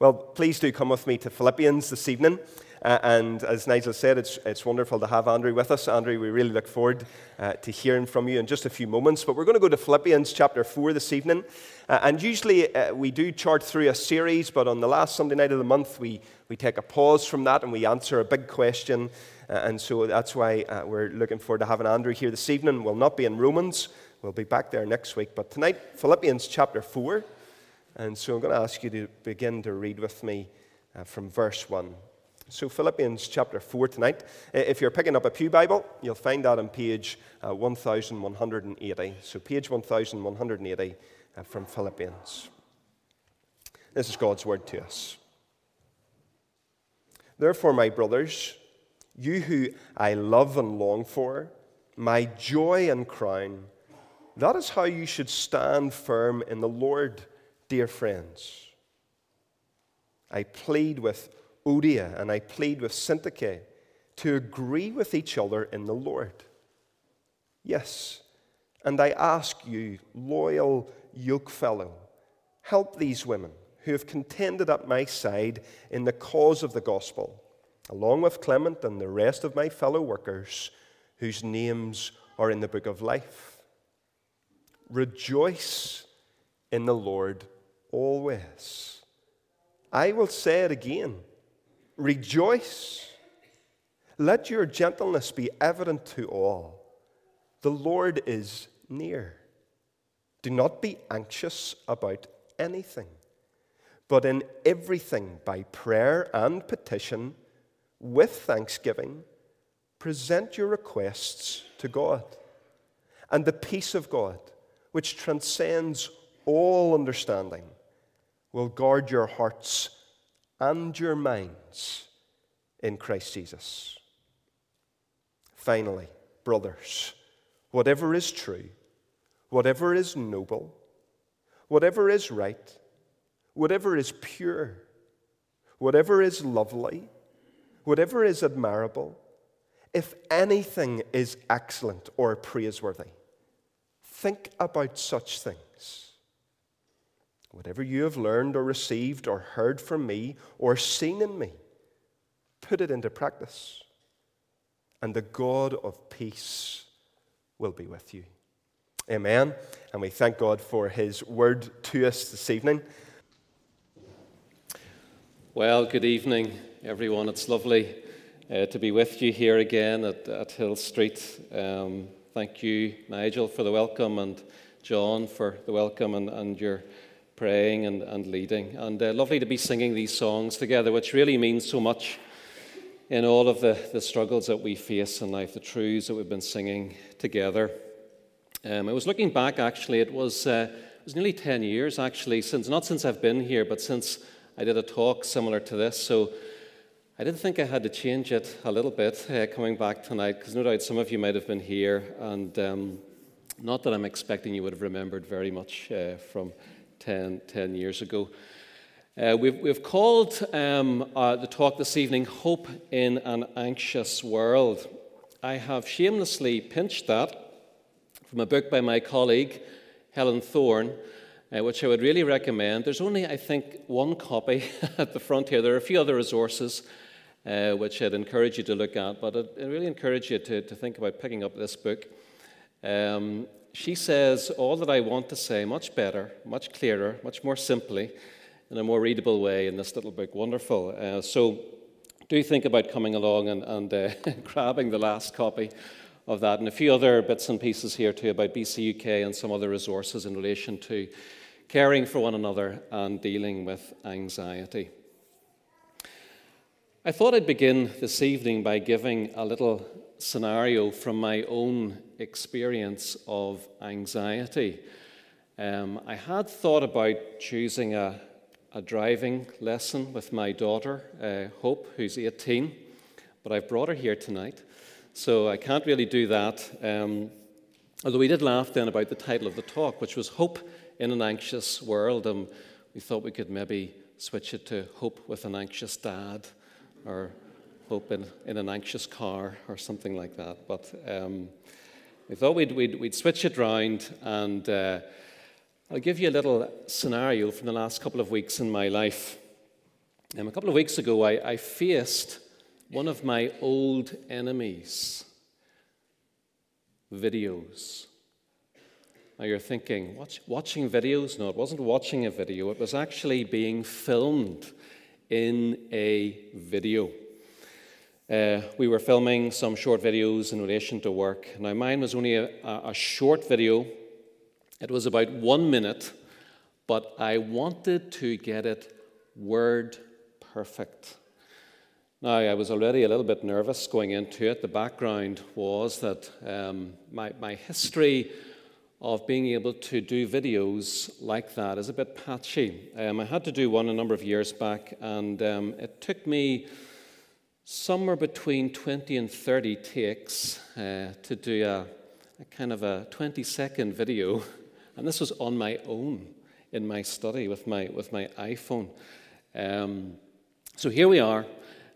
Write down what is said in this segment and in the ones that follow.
Well, please do come with me to Philippians this evening. Uh, and as Nigel said, it's, it's wonderful to have Andrew with us. Andrew, we really look forward uh, to hearing from you in just a few moments. But we're going to go to Philippians chapter 4 this evening. Uh, and usually uh, we do chart through a series, but on the last Sunday night of the month, we, we take a pause from that and we answer a big question. Uh, and so that's why uh, we're looking forward to having Andrew here this evening. We'll not be in Romans, we'll be back there next week. But tonight, Philippians chapter 4. And so I'm going to ask you to begin to read with me uh, from verse 1. So, Philippians chapter 4 tonight. If you're picking up a Pew Bible, you'll find that on page uh, 1180. So, page 1180 uh, from Philippians. This is God's word to us. Therefore, my brothers, you who I love and long for, my joy and crown, that is how you should stand firm in the Lord Dear friends, I plead with Euodia and I plead with Syntyche to agree with each other in the Lord. Yes, and I ask you, loyal yokefellow, help these women who have contended at my side in the cause of the gospel, along with Clement and the rest of my fellow workers whose names are in the book of life. Rejoice in the Lord always. I will say it again rejoice. Let your gentleness be evident to all. The Lord is near. Do not be anxious about anything, but in everything by prayer and petition, with thanksgiving, present your requests to God. And the peace of God, which transcends all understanding, will guard your hearts and your minds in Christ Jesus. Finally, brothers, whatever is true, whatever is noble, whatever is right, whatever is pure, whatever is lovely, whatever is admirable, if anything is excellent or praiseworthy, think about such things. Whatever you have learned or received or heard from me or seen in me, put it into practice, and the God of peace will be with you. Amen. And we thank God for his word to us this evening. Well, good evening, everyone. It's lovely uh, to be with you here again at, at Hill Street. Um, thank you, Nigel, for the welcome, and John for the welcome, and, and your praying and, and leading. And uh, lovely to be singing these songs together, which really means so much in all of the, the struggles that we face in life, the truths that we've been singing together. Um, I was looking back, actually, it was, uh, it was nearly 10 years, actually, since not since I've been here, but since I did a talk similar to this. So I didn't think I had to change it a little bit uh, coming back tonight, because no doubt some of you might have been here, and um, not that I'm expecting you would have remembered very much uh, from 10, 10 years ago. Uh, we've, we've called um, uh, the talk this evening Hope in an Anxious World. I have shamelessly pinched that from a book by my colleague, Helen Thorne, uh, which I would really recommend. There's only, I think, one copy at the front here. There are a few other resources uh, which I'd encourage you to look at, but I'd, I'd really encourage you to, to think about picking up this book. Um, she says all that I want to say much better, much clearer, much more simply, in a more readable way in this little book. Wonderful. Uh, so do think about coming along and, and uh, grabbing the last copy of that and a few other bits and pieces here too about BCUK and some other resources in relation to caring for one another and dealing with anxiety. I thought I'd begin this evening by giving a little scenario from my own experience of anxiety. Um, I had thought about choosing a, a, driving lesson with my daughter, uh, Hope, who's 18, but I've brought her here tonight, so I can't really do that. Um, although we did laugh then about the title of the talk, which was Hope in an Anxious World, and we thought we could maybe switch it to Hope with an Anxious Dad or hope in, in an anxious car or something like that. But um, we thought we'd, we'd, we'd, switch it round and uh, I'll give you a little scenario from the last couple of weeks in my life. Um, a couple of weeks ago, I, I faced one of my old enemies videos. Now you're thinking, watch, watching videos? No, it wasn't watching a video, it was actually being filmed in a video. Uh, we were filming some short videos in relation to work. Now, mine was only a, a short video, it was about one minute, but I wanted to get it word perfect. Now, I was already a little bit nervous going into it. The background was that um, my, my history of being able to do videos like that is a bit patchy. Um, I had to do one a number of years back, and um, it took me somewhere between 20 and 30 takes uh, to do a, a kind of a 20 second video. And this was on my own in my study with my, with my iPhone. Um, so here we are.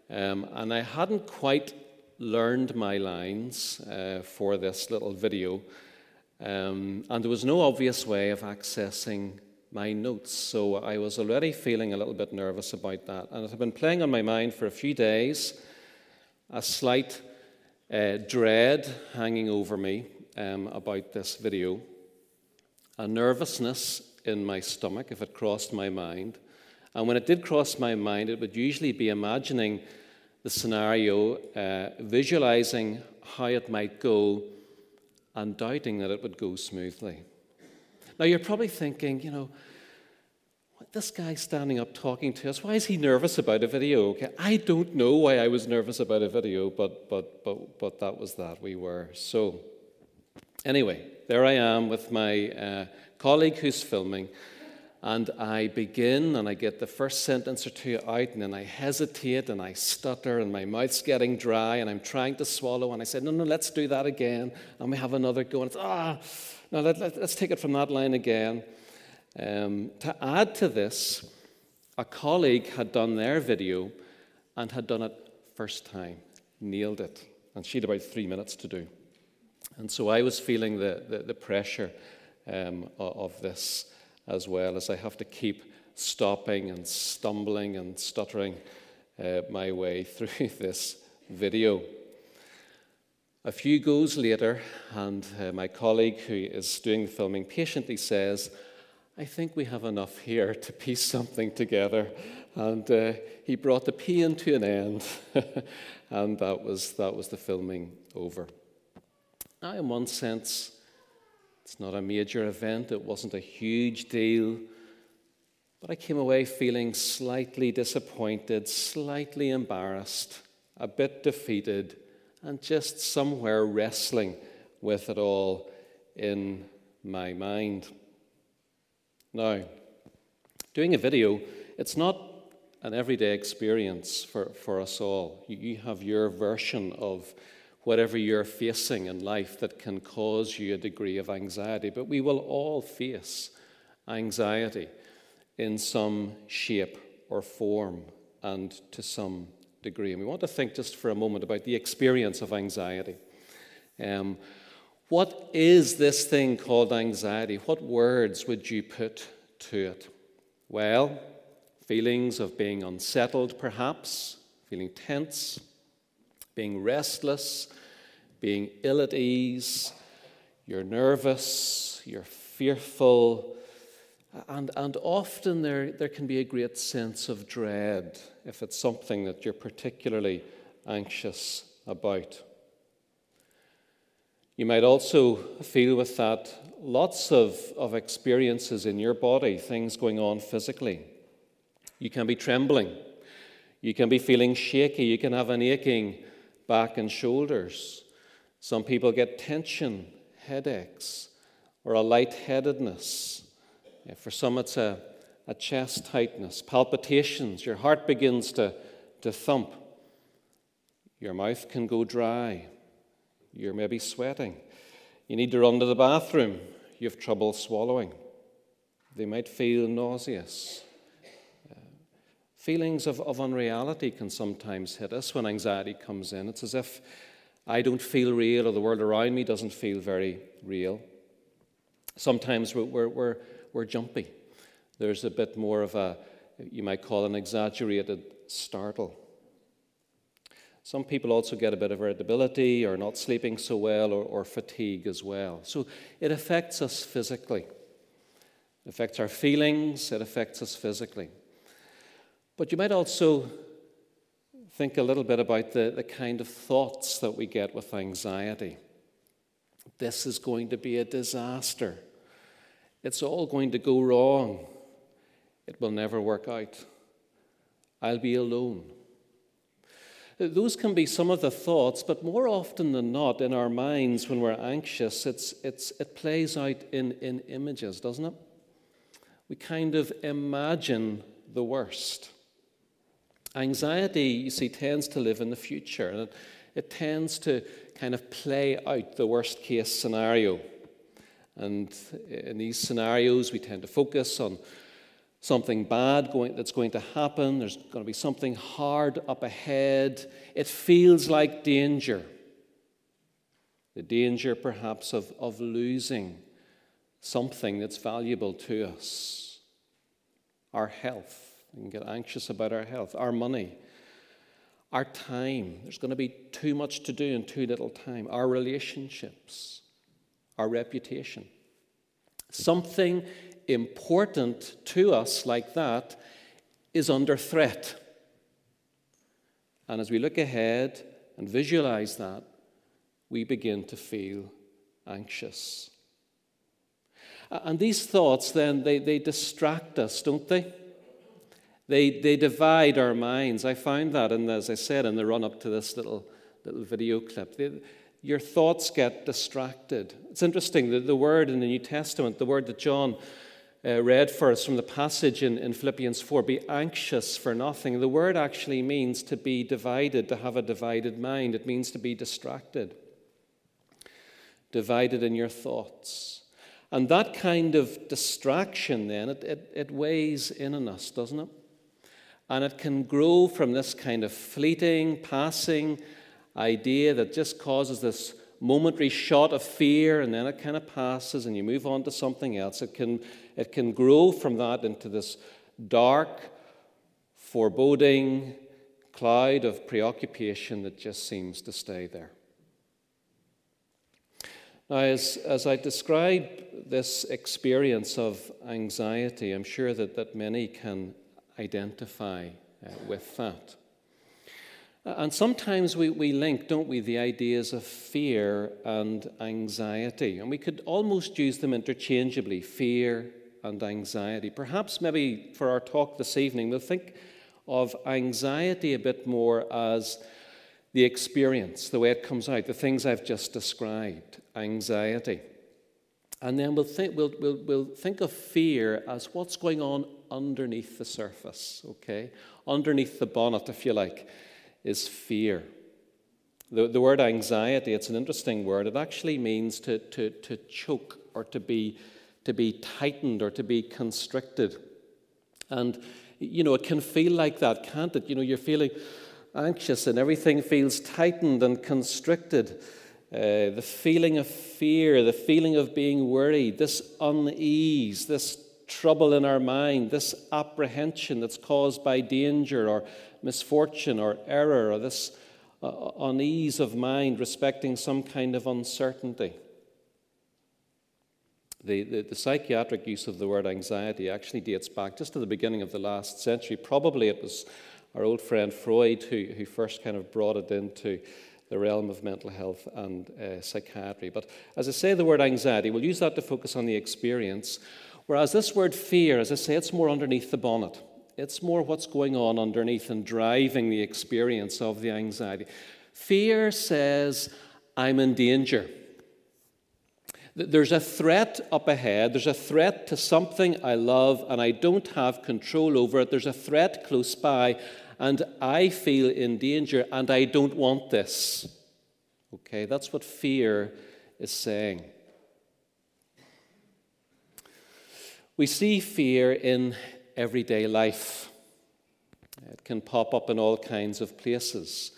Um, and I hadn't quite learned my lines uh, for this little video. Um, and there was no obvious way of accessing my notes. So I was already feeling a little bit nervous about that. And it had been playing on my mind for a few days, a slight uh, dread hanging over me um, about this video, a nervousness in my stomach if it crossed my mind. And when it did cross my mind, it would usually be imagining the scenario, uh, visualizing how it might go, and doubting that it would go smoothly. Now, you're probably thinking, you know, this guy standing up talking to us, why is he nervous about a video? Okay, I don't know why I was nervous about a video, but, but, but, but that was that. We were. So, anyway, there I am with my uh, colleague who's filming. And I begin and I get the first sentence or two out, and then I hesitate and I stutter, and my mouth's getting dry, and I'm trying to swallow. And I said, No, no, let's do that again. And we have another go. And it's, ah, no, let, us let, take it from that line again. Um, to add to this, a colleague had done their video and had done it first time, nailed it. And she had about three minutes to do. And so I was feeling the, the, the pressure um, of this as well as I have to keep stopping and stumbling and stuttering uh, my way through this video. A few goes later, and uh, my colleague who is doing the filming patiently says, I think we have enough here to piece something together. And uh, he brought the pain to an end, and that was, that was the filming over. Now, in one sense, it's not a major event, it wasn't a huge deal. But I came away feeling slightly disappointed, slightly embarrassed, a bit defeated, and just somewhere wrestling with it all in my mind. Now, doing a video, it's not an everyday experience for, for us all. You, you have your version of whatever you're facing in life that can cause you a degree of anxiety. But we will all face anxiety in some shape or form and to some degree. And we want to think just for a moment about the experience of anxiety. Um, what is this thing called anxiety? What words would you put to it? Well, feelings of being unsettled, perhaps, feeling tense, being restless, being ill at ease, you're nervous, you're fearful, and, and often there, there can be a great sense of dread if it's something that you're particularly anxious about. You might also feel with that lots of, of experiences in your body, things going on physically. You can be trembling. You can be feeling shaky. You can have an aching back and shoulders. Some people get tension, headaches, or a lightheadedness. For some, it's a, a chest tightness, palpitations. Your heart begins to, to thump. Your mouth can go dry. You're maybe sweating. You need to run to the bathroom. You have trouble swallowing. They might feel nauseous. Uh, feelings of, of unreality can sometimes hit us when anxiety comes in. It's as if I don't feel real or the world around me doesn't feel very real. Sometimes we're, we're, we're, we're jumpy. There's a bit more of a you might call an exaggerated startle. Some people also get a bit of irritability or not sleeping so well or, or fatigue as well. So it affects us physically. It affects our feelings, it affects us physically. But you might also think a little bit about the, the kind of thoughts that we get with anxiety. This is going to be a disaster. It's all going to go wrong. It will never work out. I'll be alone. Those can be some of the thoughts, but more often than not, in our minds when we're anxious, it's, it's, it plays out in, in images, doesn't it? We kind of imagine the worst. Anxiety, you see, tends to live in the future, and it, it tends to kind of play out the worst case scenario. And in these scenarios, we tend to focus on something bad going, that's going to happen. There's going to be something hard up ahead. It feels like danger. The danger, perhaps, of, of losing something that's valuable to us our health. We can get anxious about our health, our money, our time. There's going to be too much to do in too little time. Our relationships, our reputation. Something important to us like that is under threat. And as we look ahead and visualize that, we begin to feel anxious. And these thoughts then, they, they distract us, don't they? They, they divide our minds. I found that, and as I said in the run up to this little, little video clip, they, your thoughts get distracted. It's interesting, the, the word in the New Testament, the word that John uh, read for us from the passage in, in Philippians 4 be anxious for nothing. The word actually means to be divided, to have a divided mind. It means to be distracted, divided in your thoughts. And that kind of distraction, then, it, it, it weighs in on us, doesn't it? And it can grow from this kind of fleeting, passing idea that just causes this momentary shot of fear and then it kind of passes and you move on to something else. It can, it can grow from that into this dark, foreboding cloud of preoccupation that just seems to stay there. Now, as, as I describe this experience of anxiety, I'm sure that, that many can identify uh, with that. Uh, and sometimes we, we link, don't we, the ideas of fear and anxiety. And we could almost use them interchangeably fear and anxiety. Perhaps, maybe for our talk this evening, we'll think of anxiety a bit more as the experience, the way it comes out, the things I've just described, anxiety. And then we'll think, we'll, we'll, we'll think of fear as what's going on underneath the surface, okay? Underneath the bonnet, if you like is fear. The, the word anxiety, it's an interesting word. It actually means to, to, to choke or to be, to be tightened or to be constricted. And, you know, it can feel like that, can't it? You know, you're feeling anxious and everything feels tightened and constricted. Uh, the feeling of fear, the feeling of being worried, this unease, this trouble in our mind, this apprehension that's caused by danger or misfortune or error or this uh, unease of mind respecting some kind of uncertainty. The, the, the, psychiatric use of the word anxiety actually dates back just to the beginning of the last century. Probably it was our old friend Freud who, who first kind of brought it into the realm of mental health and uh, psychiatry. But as I say, the word anxiety, we'll use that to focus on the experience. Whereas this word fear, as I say, it's more underneath the bonnet. It's more what's going on underneath and driving the experience of the anxiety. Fear says, I'm in danger. There's a threat up ahead. There's a threat to something I love and I don't have control over it. There's a threat close by and I feel in danger and I don't want this. Okay, that's what fear is saying. We see fear in everyday life. It can pop up in all kinds of places.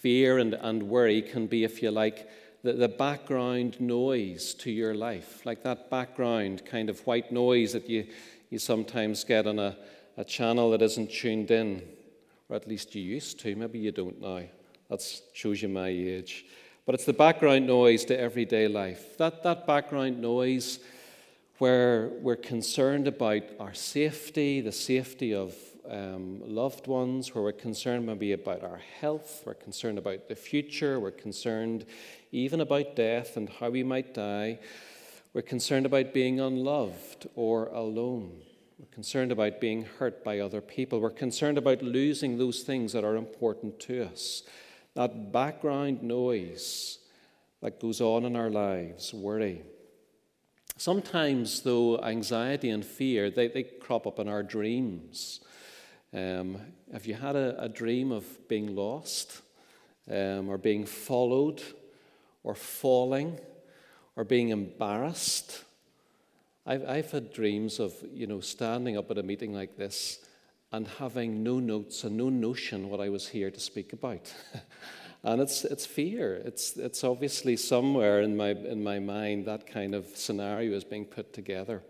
Fear and, and worry can be, if you like, the, the background noise to your life, like that background kind of white noise that you, you sometimes get on a, a channel that isn't tuned in, or at least you used to. Maybe you don't now. That shows you my age. But it's the background noise to everyday life. That, that background noise where we're concerned about our safety, the safety of um, loved ones, where we're concerned maybe about our health, we're concerned about the future, we're concerned even about death and how we might die. We're concerned about being unloved or alone. We're concerned about being hurt by other people. We're concerned about losing those things that are important to us. That background noise that goes on in our lives, worry. Sometimes, though, anxiety and fear, they, they crop up in our dreams. Um, have you had a, a, dream of being lost um, or being followed or falling or being embarrassed? I've, I've had dreams of, you know, standing up at a meeting like this and having no notes and no notion what I was here to speak about. and it's, it's fear. It's, it's obviously somewhere in my, in my mind that kind of scenario is being put together.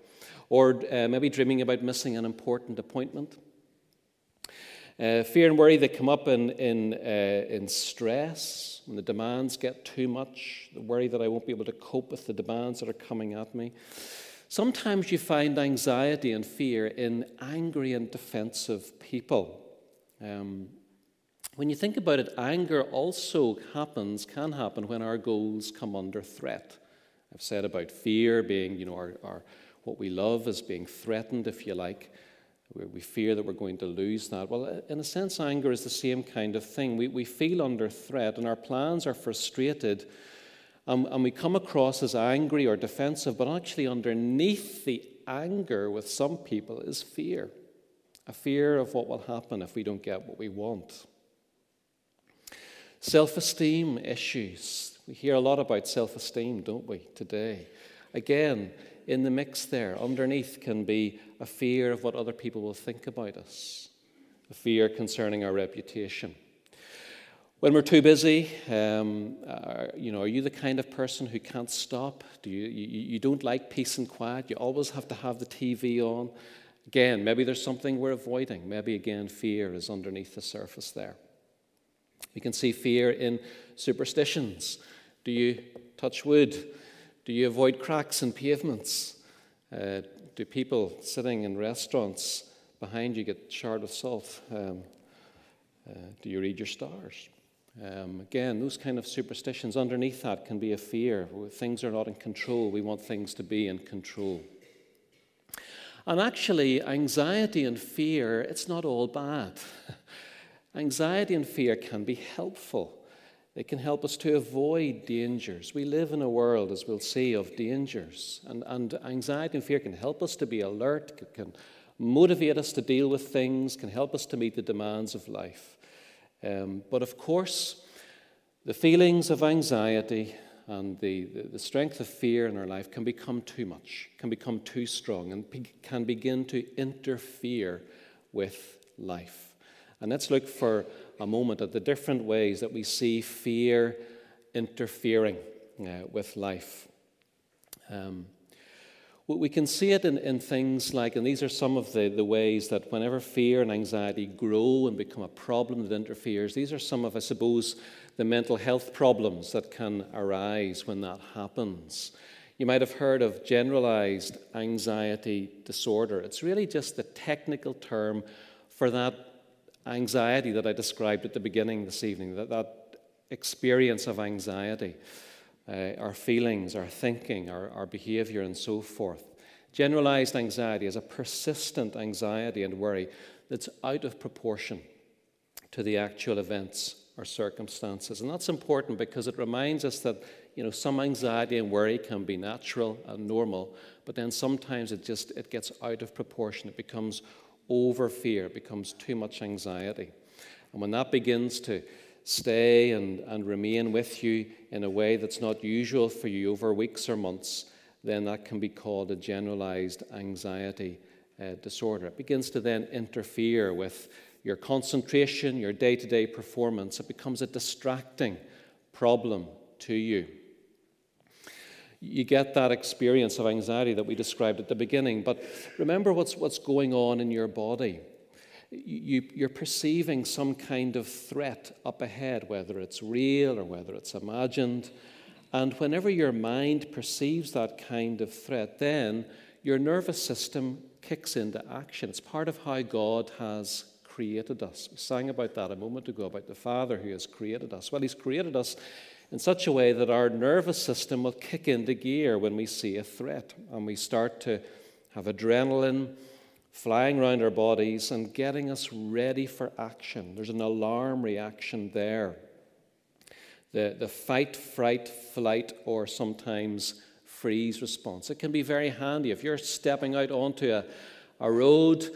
Or uh, maybe dreaming about missing an important appointment. Uh, fear and worry, they come up in, in, uh, in stress, when the demands get too much, the worry that I won't be able to cope with the demands that are coming at me. Sometimes you find anxiety and fear in angry and defensive people. Um, when you think about it, anger also happens, can happen when our goals come under threat. I've said about fear being, you know, our, our what we love is being threatened, if you like. We fear that we're going to lose that. Well, in a sense, anger is the same kind of thing. We, we feel under threat, and our plans are frustrated and, and we come across as angry or defensive, but actually, underneath the anger with some people is fear a fear of what will happen if we don't get what we want. Self esteem issues. We hear a lot about self esteem, don't we, today? Again, in the mix there, underneath can be a fear of what other people will think about us, a fear concerning our reputation. When we're too busy, um, are, you know, are you the kind of person who can't stop? Do you, you, you don't like peace and quiet? You always have to have the TV on? Again, maybe there's something we're avoiding. Maybe, again, fear is underneath the surface there. You can see fear in superstitions. Do you touch wood? Do you avoid cracks in pavements? Uh, do people sitting in restaurants behind you get charred with salt? Um, uh, do you read your stars? Um, again, those kind of superstitions underneath that can be a fear. Things are not in control. We want things to be in control. And actually, anxiety and fear, it's not all bad. anxiety and fear can be helpful. They can help us to avoid dangers. We live in a world, as we'll see, of dangers. And, and anxiety and fear can help us to be alert, can motivate us to deal with things, can help us to meet the demands of life. Um, but of course, the feelings of anxiety and the, the, the, strength of fear in our life can become too much, can become too strong, and be, can begin to interfere with life. And let's look for a moment at the different ways that we see fear interfering uh, with life. Um, we can see it in, in things like, and these are some of the, the ways that whenever fear and anxiety grow and become a problem that interferes, these are some of, I suppose, the mental health problems that can arise when that happens. You might have heard of generalized anxiety disorder. It's really just the technical term for that anxiety that I described at the beginning this evening, that, that experience of anxiety uh, our feelings, our thinking, our, our behavior, and so forth. Generalized anxiety is a persistent anxiety and worry that's out of proportion to the actual events or circumstances. And that's important because it reminds us that you know, some anxiety and worry can be natural and normal, but then sometimes it just it gets out of proportion. It becomes over fear, becomes too much anxiety. And when that begins to stay and, and remain with you in a way that's not usual for you over weeks or months, then that can be called a generalized anxiety uh, disorder. It begins to then interfere with your concentration, your day to day performance. It becomes a distracting problem to you. You get that experience of anxiety that we described at the beginning, but remember what's, what's going on in your body. you, you're perceiving some kind of threat up ahead, whether it's real or whether it's imagined. And whenever your mind perceives that kind of threat, then your nervous system kicks into action. It's part of how God has created us. We sang about that a moment ago about the Father who has created us. Well, He's created us in such a way that our nervous system will kick into gear when we see a threat and we start to have adrenaline flying around our bodies and getting us ready for action. There's an alarm reaction there. The, the fight, fright, flight, or sometimes freeze response. It can be very handy. If you're stepping out onto a, a road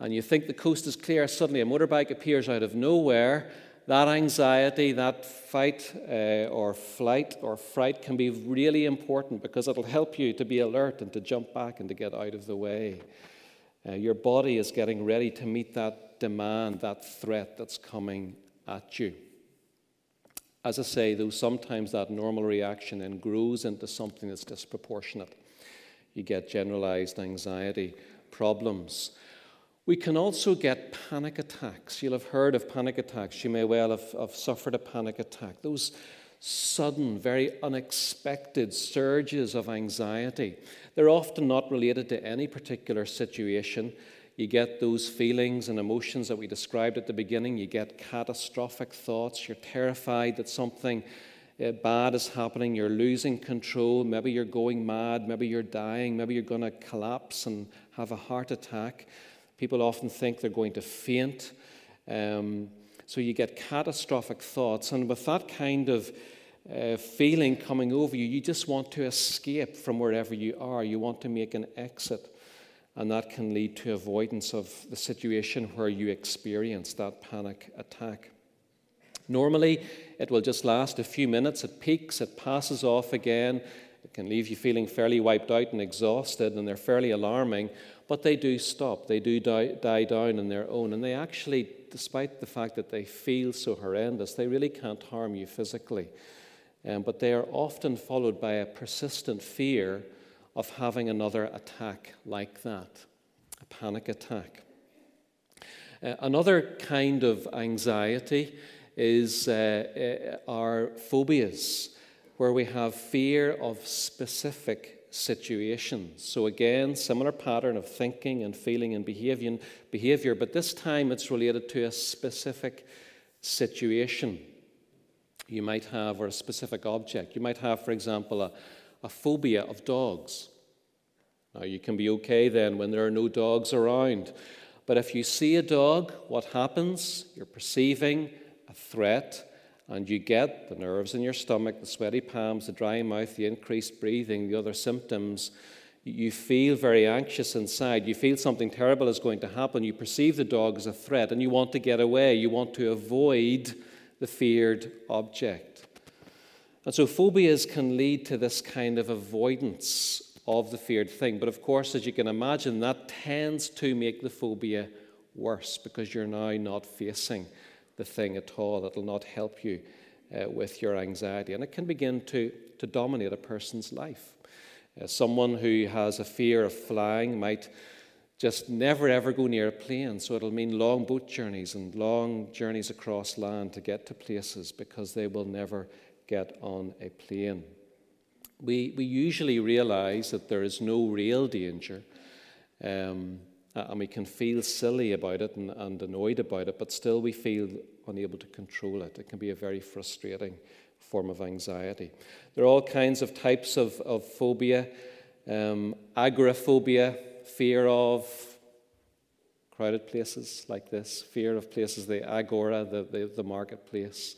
and you think the coast is clear, suddenly a motorbike appears out of nowhere. That anxiety, that fight uh, or flight or fright can be really important because it'll help you to be alert and to jump back and to get out of the way. Uh, your body is getting ready to meet that demand, that threat that's coming at you. As I say, though, sometimes that normal reaction then grows into something that's disproportionate. You get generalized anxiety problems. We can also get panic attacks. You'll have heard of panic attacks. You may well have, have suffered a panic attack. Those sudden, very unexpected surges of anxiety. They're often not related to any particular situation. You get those feelings and emotions that we described at the beginning. You get catastrophic thoughts. You're terrified that something uh, bad is happening. You're losing control. Maybe you're going mad. Maybe you're dying. Maybe you're going to collapse and have a heart attack. People often think they're going to faint. Um, so you get catastrophic thoughts. And with that kind of uh, feeling coming over you, you just want to escape from wherever you are. You want to make an exit. And that can lead to avoidance of the situation where you experience that panic attack. Normally, it will just last a few minutes. It peaks, it passes off again. It can leave you feeling fairly wiped out and exhausted, and they're fairly alarming. But they do stop, they do die, die down on their own. And they actually, despite the fact that they feel so horrendous, they really can't harm you physically. Um, but they are often followed by a persistent fear of having another attack like that a panic attack. Uh, another kind of anxiety is uh, uh, our phobias, where we have fear of specific situations. So, again, similar pattern of thinking and feeling and behavior, behavior, but this time it's related to a specific situation you might have, or a specific object. You might have, for example, a, a phobia of dogs. Now, you can be okay then when there are no dogs around. But if you see a dog, what happens? You're perceiving a threat and you get the nerves in your stomach, the sweaty palms, the dry mouth, the increased breathing, the other symptoms. You feel very anxious inside. You feel something terrible is going to happen. You perceive the dog as a threat and you want to get away. You want to avoid the feared object. And so phobias can lead to this kind of avoidance of the feared thing. But of course, as you can imagine, that tends to make the phobia worse because you're now not facing the thing at all. It'll not help you uh, with your anxiety. And it can begin to, to dominate a person's life. Uh, someone who has a fear of flying might just never ever go near a plane. So it'll mean long boat journeys and long journeys across land to get to places because they will never get on a plane. We, we usually realize that there is no real danger. Um, uh, and we can feel silly about it and, and annoyed about it, but still we feel unable to control it. It can be a very frustrating form of anxiety. There are all kinds of types of, of phobia um, agoraphobia, fear of crowded places like this, fear of places, the agora, the, the, the marketplace.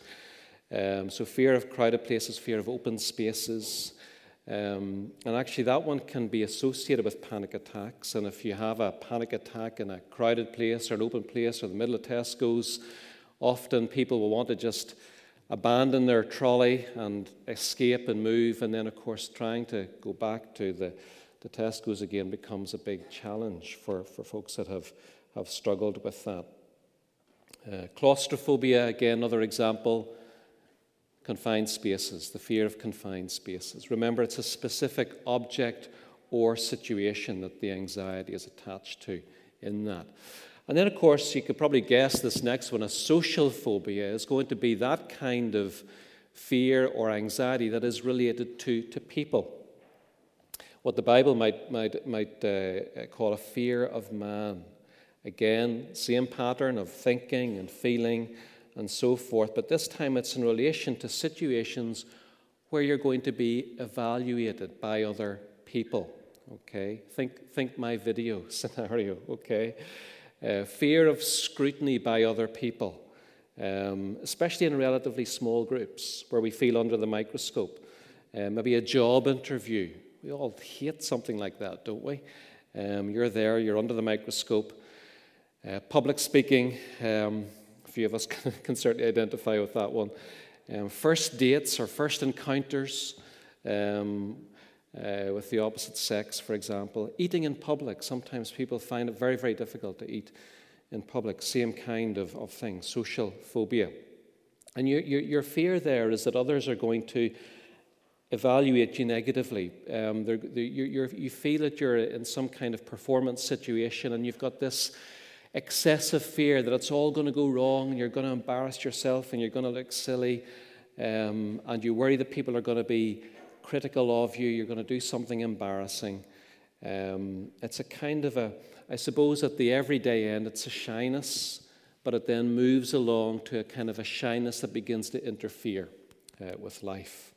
Um, so, fear of crowded places, fear of open spaces, um, and actually, that one can be associated with panic attacks. And if you have a panic attack in a crowded place or an open place or the middle of Tesco's, often people will want to just abandon their trolley and escape and move. And then, of course, trying to go back to the, the Tesco's again becomes a big challenge for, for folks that have, have struggled with that. Uh, claustrophobia, again, another example confined spaces, the fear of confined spaces. Remember, it's a specific object or situation that the anxiety is attached to in that. And then, of course, you could probably guess this next one a social phobia is going to be that kind of fear or anxiety that is related to, to people. What the Bible might, might, might uh, call a fear of man. Again, same pattern of thinking and feeling and so forth, but this time it's in relation to situations where you're going to be evaluated by other people. Okay? Think, think my video scenario, okay? Uh, fear of scrutiny by other people, um, especially in relatively small groups where we feel under the microscope. Uh, maybe a job interview. We all hate something like that, don't we? Um, you're there, you're under the microscope. Uh, public speaking, um, few of us can certainly identify with that one. Um, first dates or first encounters um, uh, with the opposite sex, for example. Eating in public, sometimes people find it very, very difficult to eat in public. Same kind of, of thing, social phobia. And your, your, your fear there is that others are going to evaluate you negatively. Um, they're, they're, you feel that you're in some kind of performance situation and you've got this excessive fear that it's all going to go wrong and you're going to embarrass yourself and you're going to look silly. Um, and you worry that people are going to be critical of you, you're going to do something embarrassing. Um, it's a kind of a, I suppose at the everyday end, it's a shyness, but it then moves along to a kind of a shyness that begins to interfere uh, with life.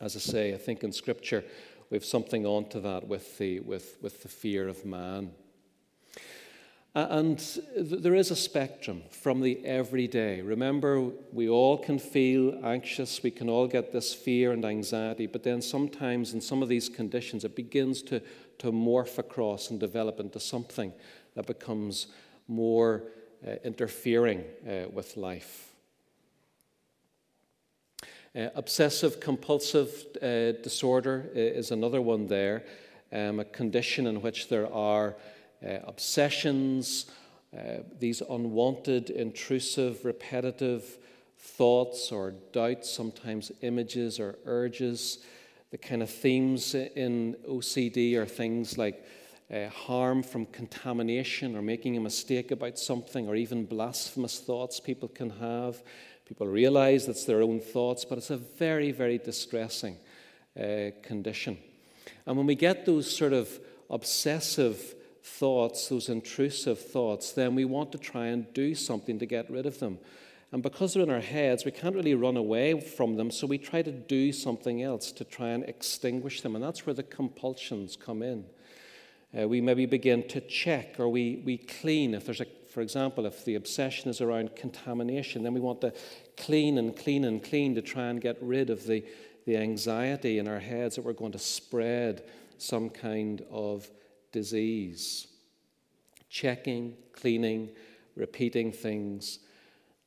As I say, I think in Scripture we have something onto that with the, with, with the fear of man. And there is a spectrum from the everyday. Remember, we all can feel anxious, we can all get this fear and anxiety, but then sometimes in some of these conditions, it begins to, to morph across and develop into something that becomes more uh, interfering uh, with life. Uh, obsessive compulsive uh, disorder uh, is another one there, um, a condition in which there are uh, obsessions, uh, these unwanted, intrusive, repetitive thoughts or doubts, sometimes images or urges. The kind of themes in OCD are things like uh, harm from contamination or making a mistake about something, or even blasphemous thoughts people can have. People realize it's their own thoughts, but it's a very, very distressing uh, condition. And when we get those sort of obsessive thoughts, those intrusive thoughts, then we want to try and do something to get rid of them. And because they're in our heads, we can't really run away from them, so we try to do something else to try and extinguish them. And that's where the compulsions come in. Uh, we maybe begin to check or we, we clean. If there's a, for example, if the obsession is around contamination, then we want to clean and clean and clean to try and get rid of the, the anxiety in our heads that we're going to spread some kind of disease. Checking, cleaning, repeating things,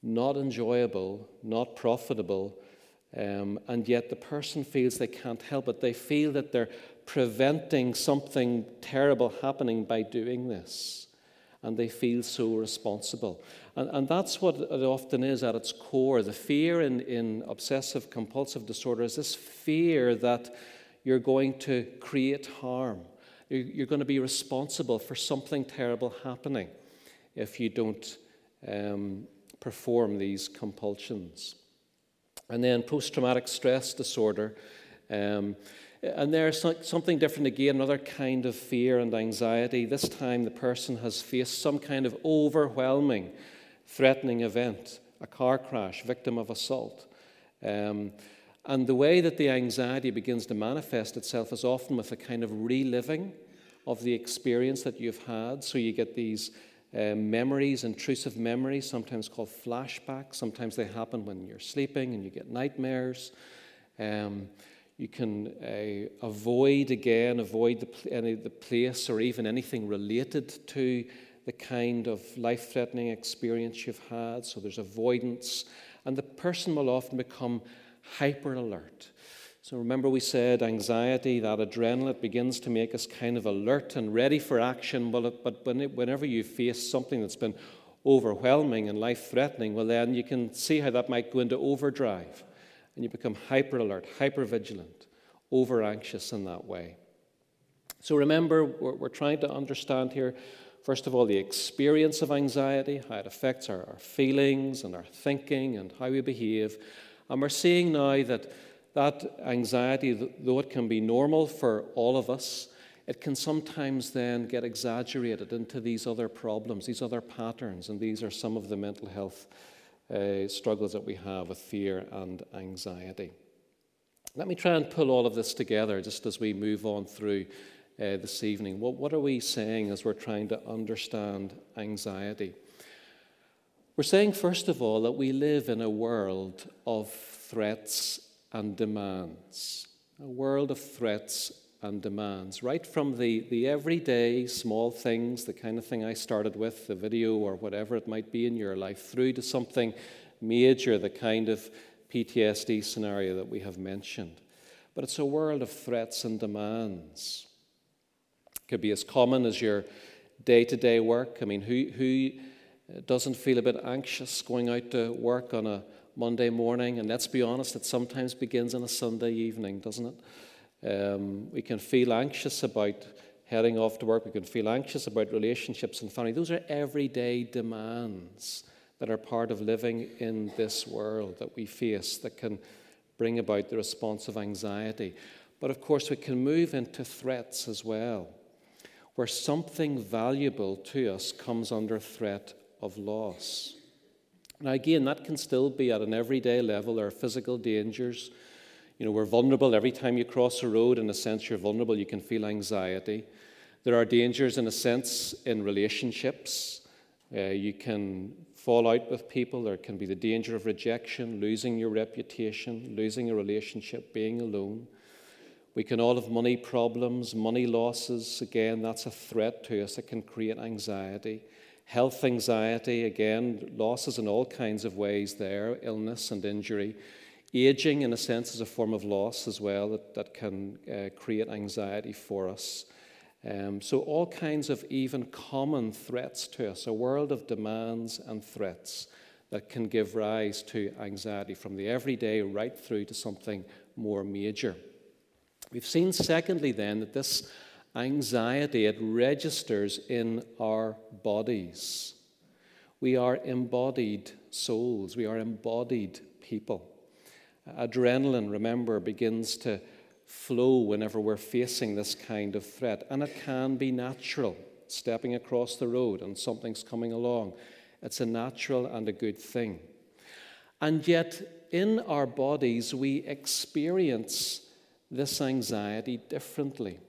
not enjoyable, not profitable, um, and yet the person feels they can't help it. They feel that they're preventing something terrible happening by doing this, and they feel so responsible. And, and that's what it often is at its core. The fear in, in obsessive compulsive disorder is this fear that you're going to create harm you're going to be responsible for something terrible happening if you don't um, perform these compulsions. And then post traumatic stress disorder. Um, and there's something different again, another kind of fear and anxiety. This time the person has faced some kind of overwhelming, threatening event, a car crash, victim of assault. Um, and the way that the anxiety begins to manifest itself is often with a kind of reliving of the experience that you've had. So you get these uh, memories, intrusive memories, sometimes called flashbacks. Sometimes they happen when you're sleeping and you get nightmares. Um, you can uh, avoid again, avoid the, any, the place or even anything related to the kind of life threatening experience you've had. So there's avoidance. And the person will often become hyper alert. So remember, we said anxiety, that adrenaline begins to make us kind of alert and ready for action. Well, but whenever you face something that's been overwhelming and life threatening, well, then you can see how that might go into overdrive. And you become hyper alert, hyper vigilant, over anxious in that way. So remember, we're, we're trying to understand here First of all, the experience of anxiety, how it affects our, our feelings and our thinking and how we behave. And we're seeing now that that anxiety, though it can be normal for all of us, it can sometimes then get exaggerated into these other problems, these other patterns, and these are some of the mental health uh, struggles that we have with fear and anxiety. Let me try and pull all of this together just as we move on through uh, this evening. What, what are we saying as we're trying to understand anxiety? We're saying, first of all, that we live in a world of threats and demands. A world of threats and demands, right from the, the everyday small things, the kind of thing I started with, the video or whatever it might be in your life, through to something major, the kind of PTSD scenario that we have mentioned. But it's a world of threats and demands. It could be as common as your day to day work. I mean, who, who uh, doesn't feel a bit anxious going out to work on a Monday morning? And let's be honest, it sometimes begins on a Sunday evening, doesn't it? Um, we can feel anxious about heading off to work. We can feel anxious about relationships and family. Those are everyday demands that are part of living in this world that we face that can bring about the response of anxiety. But of course, we can move into threats as well, where something valuable to us comes under threat of loss. Now, again, that can still be at an everyday level. There are physical dangers you know, we're vulnerable. Every time you cross a road, in a sense, you're vulnerable. You can feel anxiety. There are dangers, in a sense, in relationships. Uh, you can fall out with people. There can be the danger of rejection, losing your reputation, losing a relationship, being alone. We can all have money problems, money losses. Again, that's a threat to us. It can create anxiety. Health anxiety, again, losses in all kinds of ways there, illness and injury. Aging, in a sense, is a form of loss as well that, that can uh, create anxiety for us. Um, so, all kinds of even common threats to us, a world of demands and threats that can give rise to anxiety from the everyday right through to something more major. We've seen, secondly, then, that this anxiety it registers in our bodies. We are embodied souls, we are embodied people. Adrenaline, remember, begins to flow whenever we're facing this kind of threat. And it can be natural, stepping across the road and something's coming along. It's a natural and a good thing. And yet, in our bodies, we experience this anxiety differently.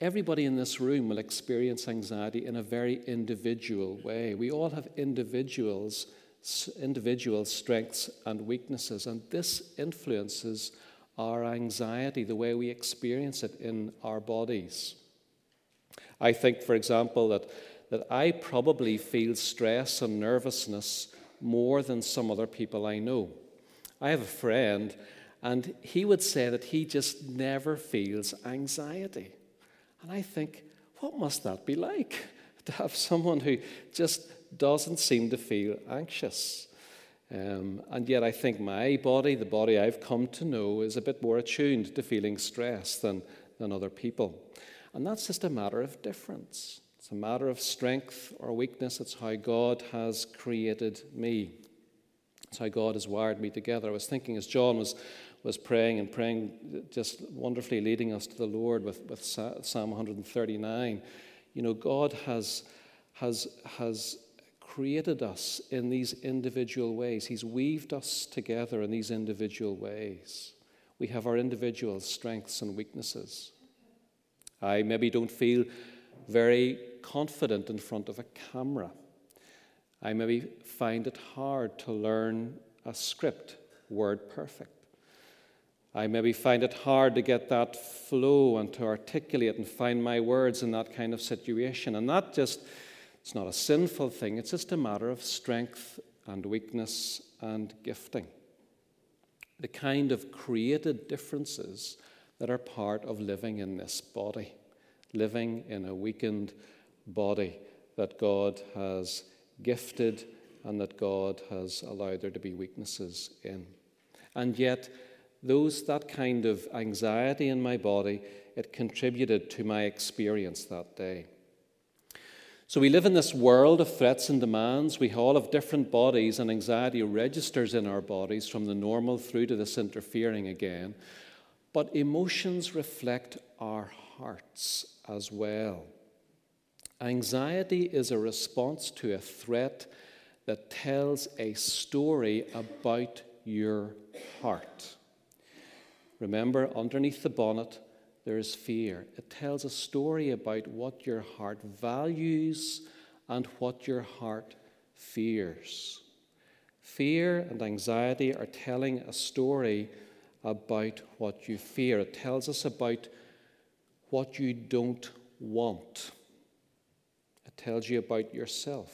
Everybody in this room will experience anxiety in a very individual way. We all have individuals individual strengths and weaknesses, and this influences our anxiety, the way we experience it in our bodies. I think, for example, that, that I probably feel stress and nervousness more than some other people I know. I have a friend, and he would say that he just never feels anxiety. And I think, what must that be like? To have someone who just doesn't seem to feel anxious. Um, and yet, I think my body, the body I've come to know, is a bit more attuned to feeling stress than, than other people. And that's just a matter of difference. It's a matter of strength or weakness. It's how God has created me. It's how God has wired me together. I was thinking as John was, was praying and praying, just wonderfully leading us to the Lord with, with Psalm 139. You know, God has, has, has created us in these individual ways. He's weaved us together in these individual ways. We have our individual strengths and weaknesses. I maybe don't feel very confident in front of a camera. I maybe find it hard to learn a script word perfect. I maybe find it hard to get that flow and to articulate and find my words in that kind of situation. And that just it's not a sinful thing, it's just a matter of strength and weakness and gifting. The kind of created differences that are part of living in this body, living in a weakened body that God has gifted and that God has allowed there to be weaknesses in. And yet, those that kind of anxiety in my body, it contributed to my experience that day. So we live in this world of threats and demands. We all have different bodies, and anxiety registers in our bodies from the normal through to this interfering again. But emotions reflect our hearts as well. Anxiety is a response to a threat that tells a story about your heart. Remember, underneath the bonnet, there is fear. It tells a story about what your heart values and what your heart fears. Fear and anxiety are telling a story about what you fear. It tells us about what you don't want. It tells you about yourself.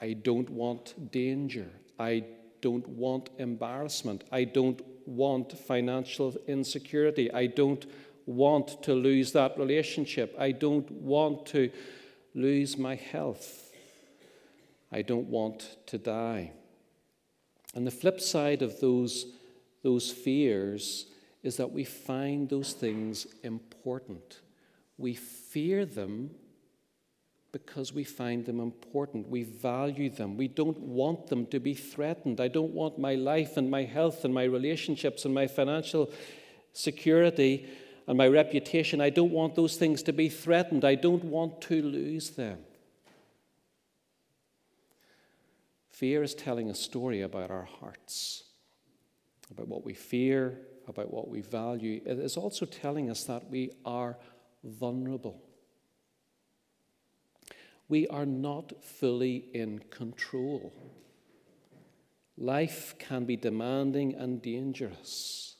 I don't want danger. I don't want embarrassment. I don't want financial insecurity. I don't want to lose that relationship. I don't want to lose my health. I don't want to die. And the flip side of those, those fears is that we find those things important. We fear them because we find them important. We value them. We don't want them to be threatened. I don't want my life and my health and my relationships and my financial security and my reputation. I don't want those things to be threatened. I don't want to lose them. Fear is telling a story about our hearts, about what we fear, about what we value. It is also telling us that we are vulnerable we are not fully in control. Life can be demanding and dangerous.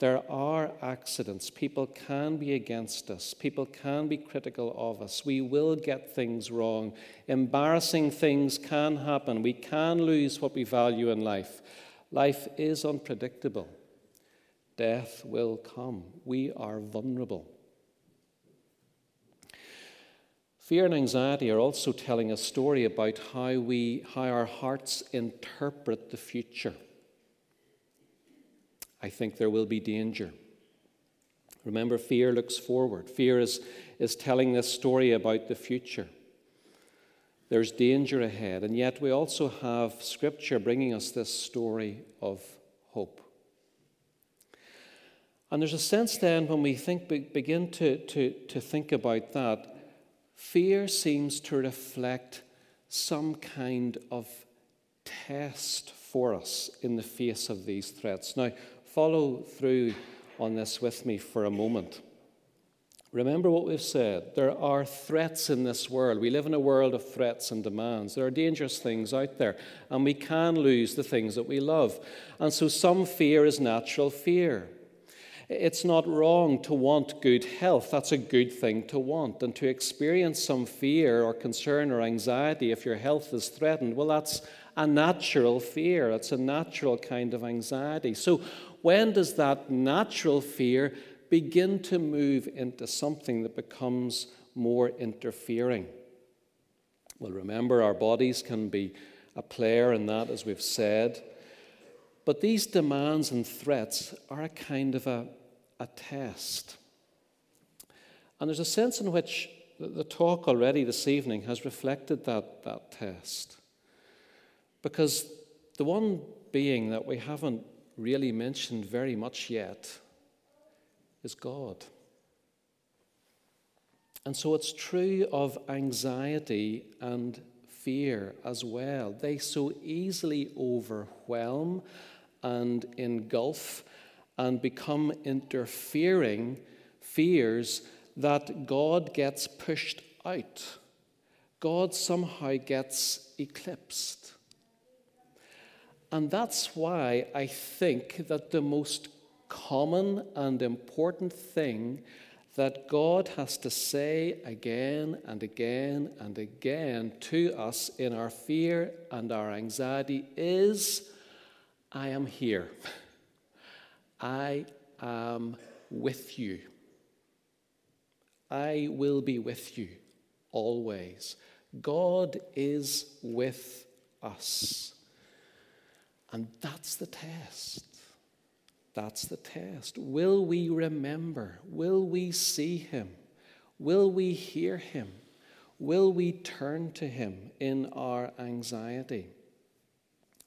There are accidents. People can be against us. People can be critical of us. We will get things wrong. Embarrassing things can happen. We can lose what we value in life. Life is unpredictable. Death will come. We are vulnerable. Fear and anxiety are also telling a story about how, we, how our hearts interpret the future. I think there will be danger. Remember, fear looks forward. Fear is, is telling this story about the future. There's danger ahead, and yet we also have Scripture bringing us this story of hope. And there's a sense then when we think, begin to, to, to think about that Fear seems to reflect some kind of test for us in the face of these threats. Now, follow through on this with me for a moment. Remember what we've said. There are threats in this world. We live in a world of threats and demands. There are dangerous things out there, and we can lose the things that we love. And so, some fear is natural fear. It's not wrong to want good health. That's a good thing to want. And to experience some fear or concern or anxiety if your health is threatened, well, that's a natural fear. It's a natural kind of anxiety. So, when does that natural fear begin to move into something that becomes more interfering? Well, remember, our bodies can be a player in that, as we've said. But these demands and threats are a kind of a, a test. And there's a sense in which the talk already this evening has reflected that, that test. Because the one being that we haven't really mentioned very much yet is God. And so it's true of anxiety and fear as well. They so easily overwhelm and engulf and become interfering fears that God gets pushed out. God somehow gets eclipsed. And that's why I think that the most common and important thing that God has to say again and again and again to us in our fear and our anxiety is I am here. I am with you. I will be with you always. God is with us. And that's the test. That's the test. Will we remember? Will we see him? Will we hear him? will we turn to Him in our anxiety?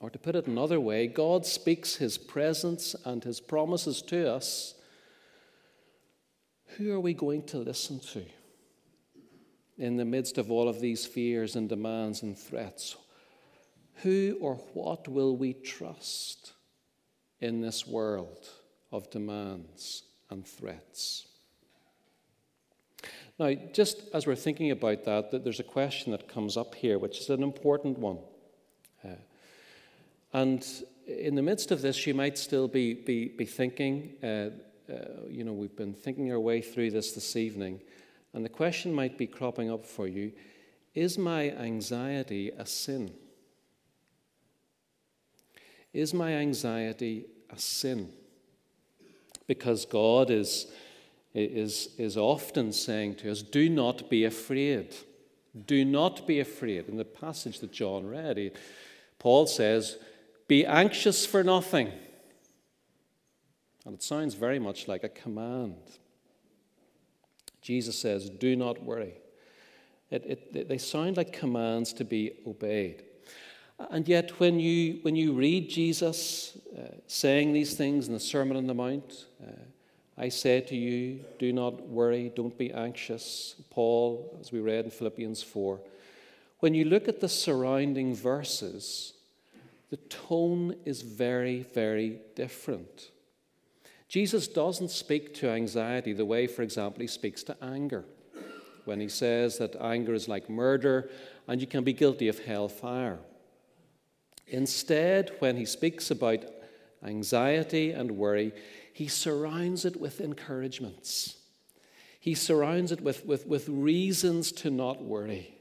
Or to put it another way, God speaks His presence and His promises to us. Who are we going to listen to in the midst of all of these fears and demands and threats? Who or what will we trust in this world of demands and threats? Now, just as we're thinking about that, there's a question that comes up here, which is an important one. And in the midst of this, you might still be, be, be thinking, uh, uh, you know, we've been thinking our way through this this evening, and the question might be cropping up for you Is my anxiety a sin? Is my anxiety a sin? Because God is is, is often saying to us, Do not be afraid. Do not be afraid. In the passage that John read, he, Paul says, Be anxious for nothing. And it sounds very much like a command. Jesus says, Do not worry. It, it, they sound like commands to be obeyed. And yet, when you, when you read Jesus uh, saying these things in the Sermon on the Mount, uh, I say to you, do not worry, don't be anxious. Paul, as we read in Philippians 4. When you look at the surrounding verses, the tone is very, very different. Jesus doesn't speak to anxiety the way, for example, he speaks to anger. When he says that anger is like murder and you can be guilty of hellfire. Instead, when he speaks about anxiety and worry, he surrounds it with encouragements. He surrounds it with, with, with reasons to not worry.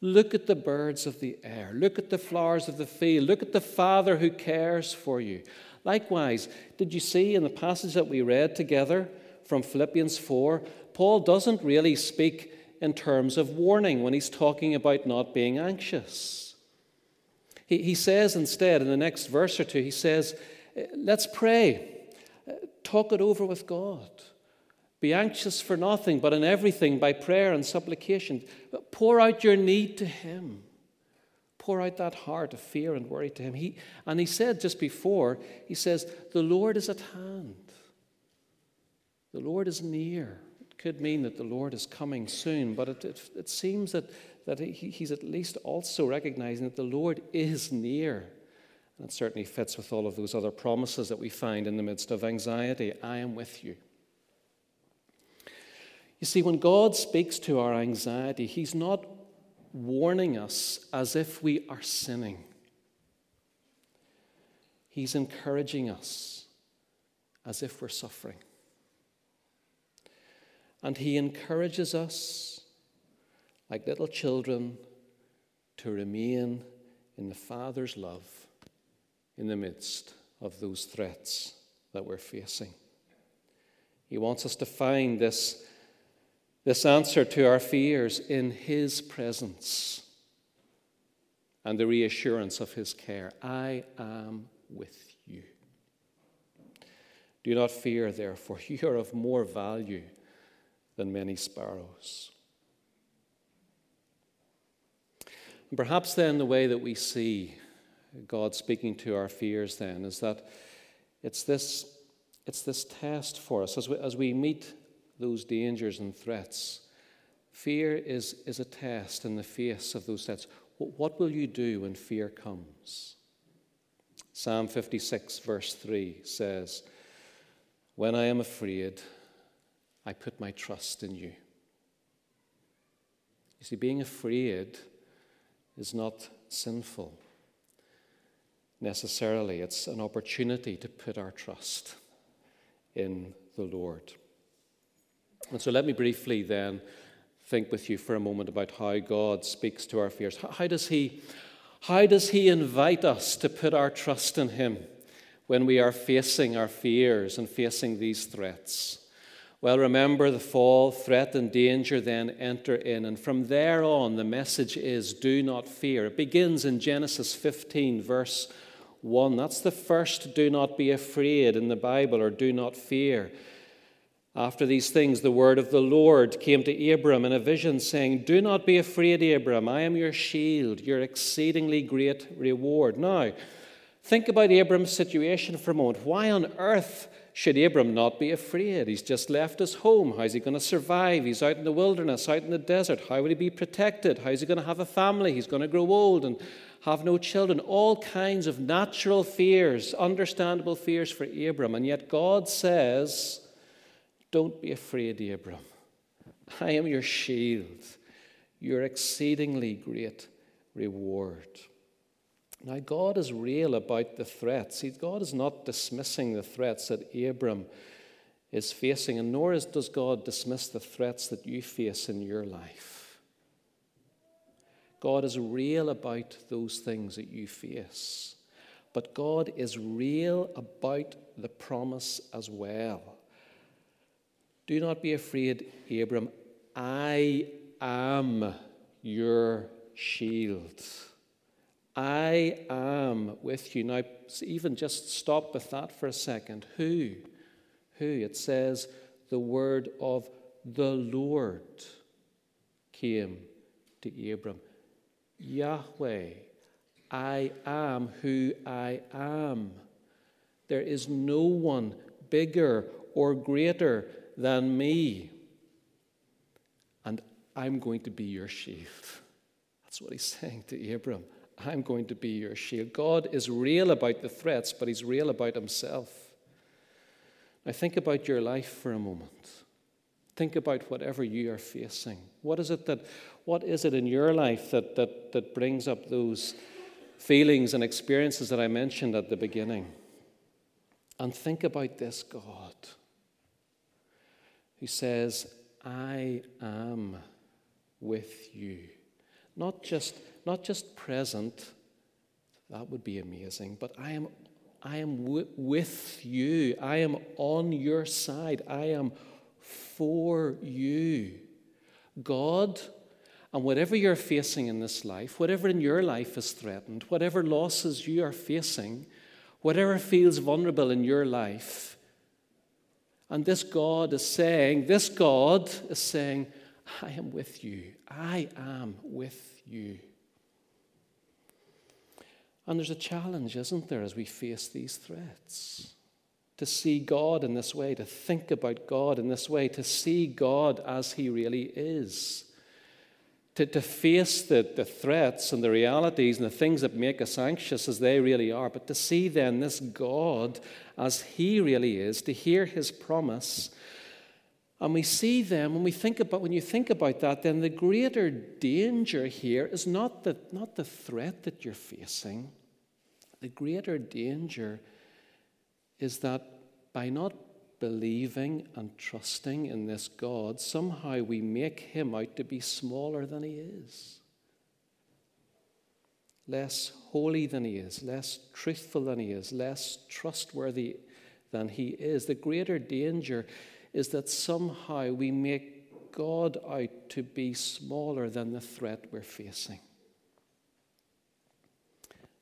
Look at the birds of the air. Look at the flowers of the field. Look at the Father who cares for you. Likewise, did you see in the passage that we read together from Philippians 4, Paul doesn't really speak in terms of warning when he's talking about not being anxious. He, he says instead, in the next verse or two, he says, Let's pray. Talk it over with God. Be anxious for nothing, but in everything by prayer and supplication. Pour out your need to Him. Pour out that heart of fear and worry to Him. He, and He said just before, He says, The Lord is at hand. The Lord is near. It could mean that the Lord is coming soon, but it, it, it seems that, that he, He's at least also recognizing that the Lord is near. And it certainly fits with all of those other promises that we find in the midst of anxiety. I am with you. You see, when God speaks to our anxiety, He's not warning us as if we are sinning. He's encouraging us as if we're suffering. And He encourages us, like little children, to remain in the Father's love in the midst of those threats that we're facing. He wants us to find this, this answer to our fears in His presence and the reassurance of His care. I am with you. Do not fear, therefore, you are of more value than many sparrows. And perhaps then the way that we see God speaking to our fears then is that it's this, it's this test for us as we, as we meet those dangers and threats. Fear is, is a test in the face of those threats. What will you do when fear comes? Psalm 56, verse 3 says, When I am afraid, I put my trust in you. You see, being afraid is not sinful necessarily. It's an opportunity to put our trust in the Lord. And so let me briefly then think with you for a moment about how God speaks to our fears. How does He, how does he invite us to put our trust in Him when we are facing our fears and facing these threats? Well, remember the fall, threat, and danger then enter in. And from there on, the message is do not fear. It begins in Genesis 15, verse 1. That's the first do not be afraid in the Bible or do not fear. After these things, the word of the Lord came to Abram in a vision, saying, Do not be afraid, Abram. I am your shield, your exceedingly great reward. Now, think about Abram's situation for a moment. Why on earth should Abram not be afraid? He's just left his home. How's he going to survive? He's out in the wilderness, out in the desert. How will he be protected? How's he going to have a family? He's going to grow old and have no children. All kinds of natural fears, understandable fears for Abram. And yet God says, don't be afraid, Abram. I am your shield, your exceedingly great reward. Now, God is real about the threats. See, God is not dismissing the threats that Abram is facing, and nor is, does God dismiss the threats that you face in your life. God is real about those things that you face, but God is real about the promise as well. Do not be afraid, Abram. I am your shield. I am with you. Now, even just stop with that for a second. Who? Who? It says, the word of the Lord came to Abram. Yahweh, I am who I am. There is no one bigger or greater than me. And I'm going to be your shield. That's what he's saying to Abram. I'm going to be your shield. God is real about the threats, but he's real about himself. Now, think about your life for a moment. Think about whatever you are facing. What is it that, what is it in your life that, that, that brings up those feelings and experiences that I mentioned at the beginning? And think about this God who says, I am with you. Not just, not just present, that would be amazing, but I am, I am w- with you. I am on your side. I am for you. God, and whatever you're facing in this life, whatever in your life is threatened, whatever losses you are facing, whatever feels vulnerable in your life, and this God is saying, this God is saying, I am with you. I am with you. And there's a challenge, isn't there, as we face these threats? To see God in this way, to think about God in this way, to see God as He really is to, to face the, the threats and the realities and the things that make us anxious as they really are, but to see then this God as He really is, to hear His promise. And we see then, when we think about when you think about that, then the greater danger here is not the, not the threat that you're facing. The greater danger is that by not believing and trusting in this God, somehow we make him out to be smaller than he is, less holy than he is, less truthful than he is, less trustworthy than he is. The greater danger is that somehow we make God out to be smaller than the threat we're facing.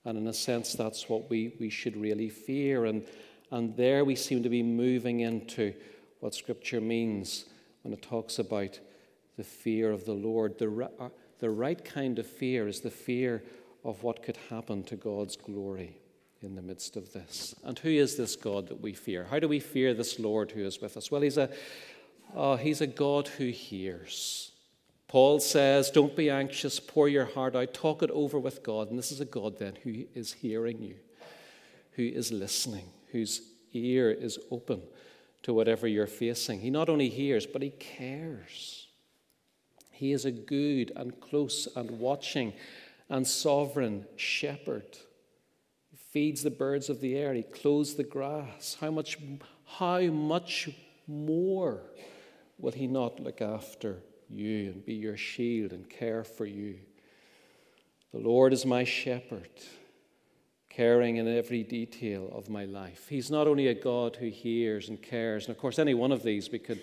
And in a sense, that's what we, we should really fear. And and there we seem to be moving into what Scripture means when it talks about the fear of the Lord. The, uh, the right kind of fear is the fear of what could happen to God's glory in the midst of this. And who is this God that we fear? How do we fear this Lord who is with us? Well, he's a, uh, he's a God who hears. Paul says, Don't be anxious, pour your heart out, talk it over with God. And this is a God then who is hearing you, who is listening whose ear is open to whatever you're facing. He not only hears, but he cares. He is a good and close and watching and sovereign shepherd. He feeds the birds of the air, he clothes the grass. How much, how much more will he not look after you and be your shield and care for you? The Lord is my shepherd caring in every detail of my life. He's not only a God who hears and cares, and of course, any one of these we could,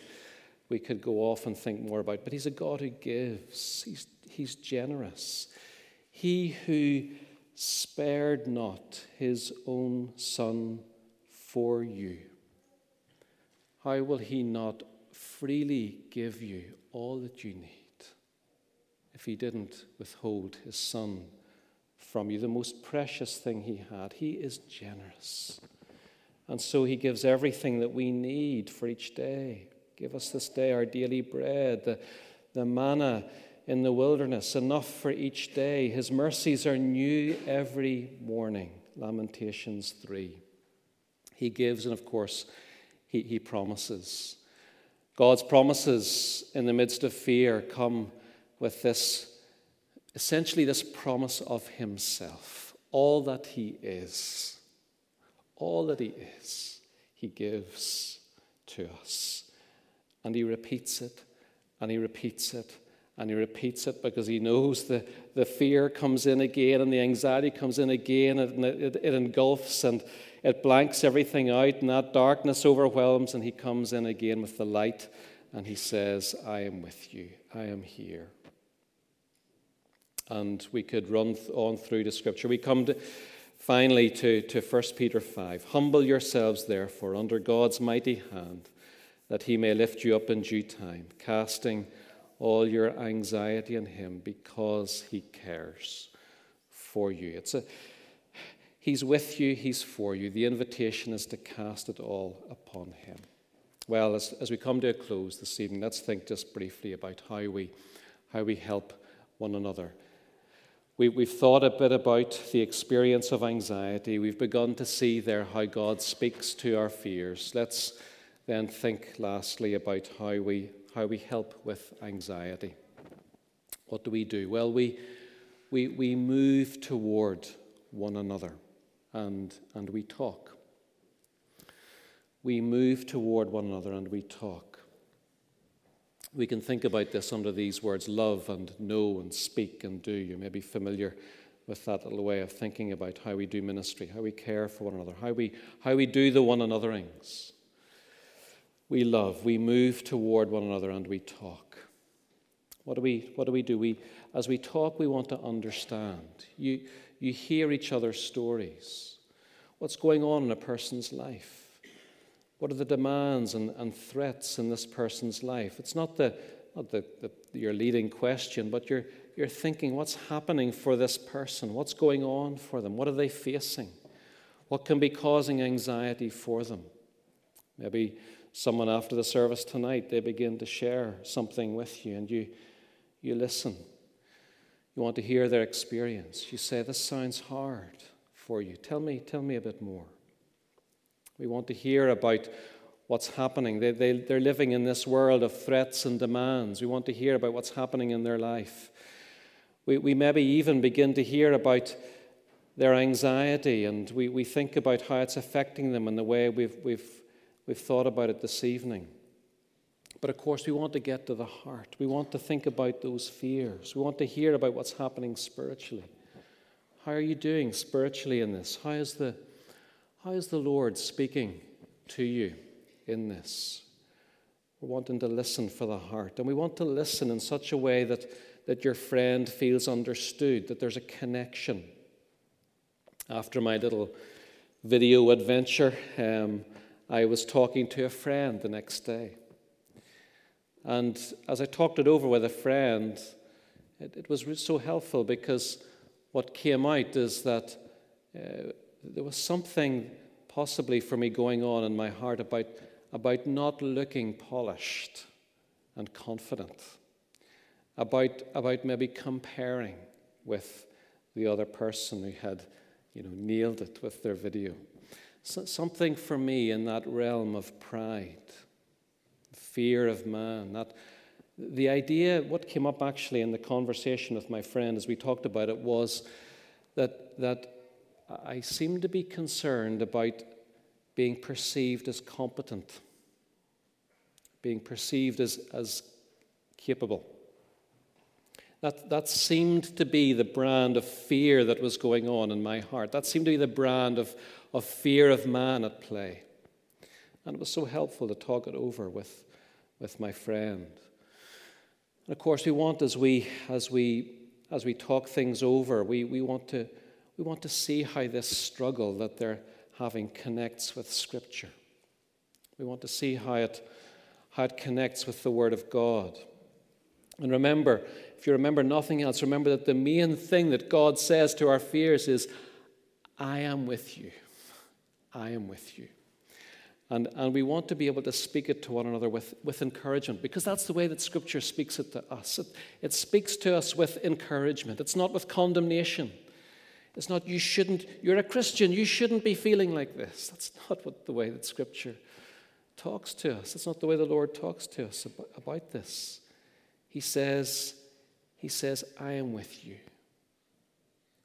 we could go off and think more about, but He's a God who gives, He's, he's generous. He who spared not His own Son for you, how will He not freely give you all that you need if he didn't withhold his son from you, the most precious thing he had. He is generous. And so he gives everything that we need for each day. Give us this day our daily bread, the, the manna in the wilderness, enough for each day. His mercies are new every morning. Lamentations 3. He gives, and of course, he, he promises. God's promises in the midst of fear come with this essentially this promise of Himself. All that He is, all that He is, He gives to us. And He repeats it, and He repeats it, and He repeats it because He knows the, the fear comes in again and the anxiety comes in again, and it, it, it engulfs and it blanks everything out, and that darkness overwhelms, and He comes in again with the light and He says, I am with you, I am here and we could run on through the scripture. We come to, finally to, to 1 Peter 5. Humble yourselves, therefore, under God's mighty hand, that he may lift you up in due time, casting all your anxiety on him because he cares for you. It's a, he's with you, he's for you. The invitation is to cast it all upon him. Well, as, as we come to a close this evening, let's think just briefly about how we, how we help one another we, we've thought a bit about the experience of anxiety. We've begun to see there how God speaks to our fears. Let's then think lastly about how we, how we help with anxiety. What do we do? Well, we, we, we move toward one another and, and we talk. We move toward one another and we talk. We can think about this under these words love and know and speak and do. You may be familiar with that little way of thinking about how we do ministry, how we care for one another, how we, how we do the one anotherings. We love, we move toward one another, and we talk. What do we, what do, we do? We, as we talk, we want to understand. You, you hear each other's stories. What's going on in a person's life? What are the demands and, and threats in this person's life? It's not, the, not the, the, your leading question, but you're, you're thinking what's happening for this person? What's going on for them? What are they facing? What can be causing anxiety for them? Maybe someone after the service tonight, they begin to share something with you and you, you listen. You want to hear their experience. You say, This sounds hard for you. Tell me, tell me a bit more. We want to hear about what's happening. They, they, they're living in this world of threats and demands. We want to hear about what's happening in their life. We, we maybe even begin to hear about their anxiety and we, we think about how it's affecting them in the way we've, we've, we've thought about it this evening. But of course, we want to get to the heart. We want to think about those fears. We want to hear about what's happening spiritually. How are you doing spiritually in this? How is the how is the Lord speaking to you in this? We're wanting to listen for the heart. And we want to listen in such a way that, that your friend feels understood, that there's a connection. After my little video adventure, um, I was talking to a friend the next day. And as I talked it over with a friend, it, it was so helpful because what came out is that uh, there was something possibly for me going on in my heart about, about not looking polished and confident, about, about maybe comparing with the other person who had you know, nailed it with their video. So, something for me in that realm of pride, fear of man, that the idea, what came up actually in the conversation with my friend as we talked about it was that, that I seem to be concerned about being perceived as competent, being perceived as, as capable. That, that seemed to be the brand of fear that was going on in my heart. That seemed to be the brand of, of fear of man at play. And it was so helpful to talk it over with, with my friend. And of course, we want as we, as we, as we talk things over, we, we want to we want to see how this struggle that they're having connects with Scripture. We want to see how it, how it connects with the Word of God. And remember, if you remember nothing else, remember that the main thing that God says to our fears is, I am with you. I am with you. And, and we want to be able to speak it to one another with, with encouragement because that's the way that Scripture speaks it to us. It, it speaks to us with encouragement, it's not with condemnation. It's not, you shouldn't, you're a Christian, you shouldn't be feeling like this. That's not what the way that Scripture talks to us. That's not the way the Lord talks to us about, about this. He says, He says, I am with you.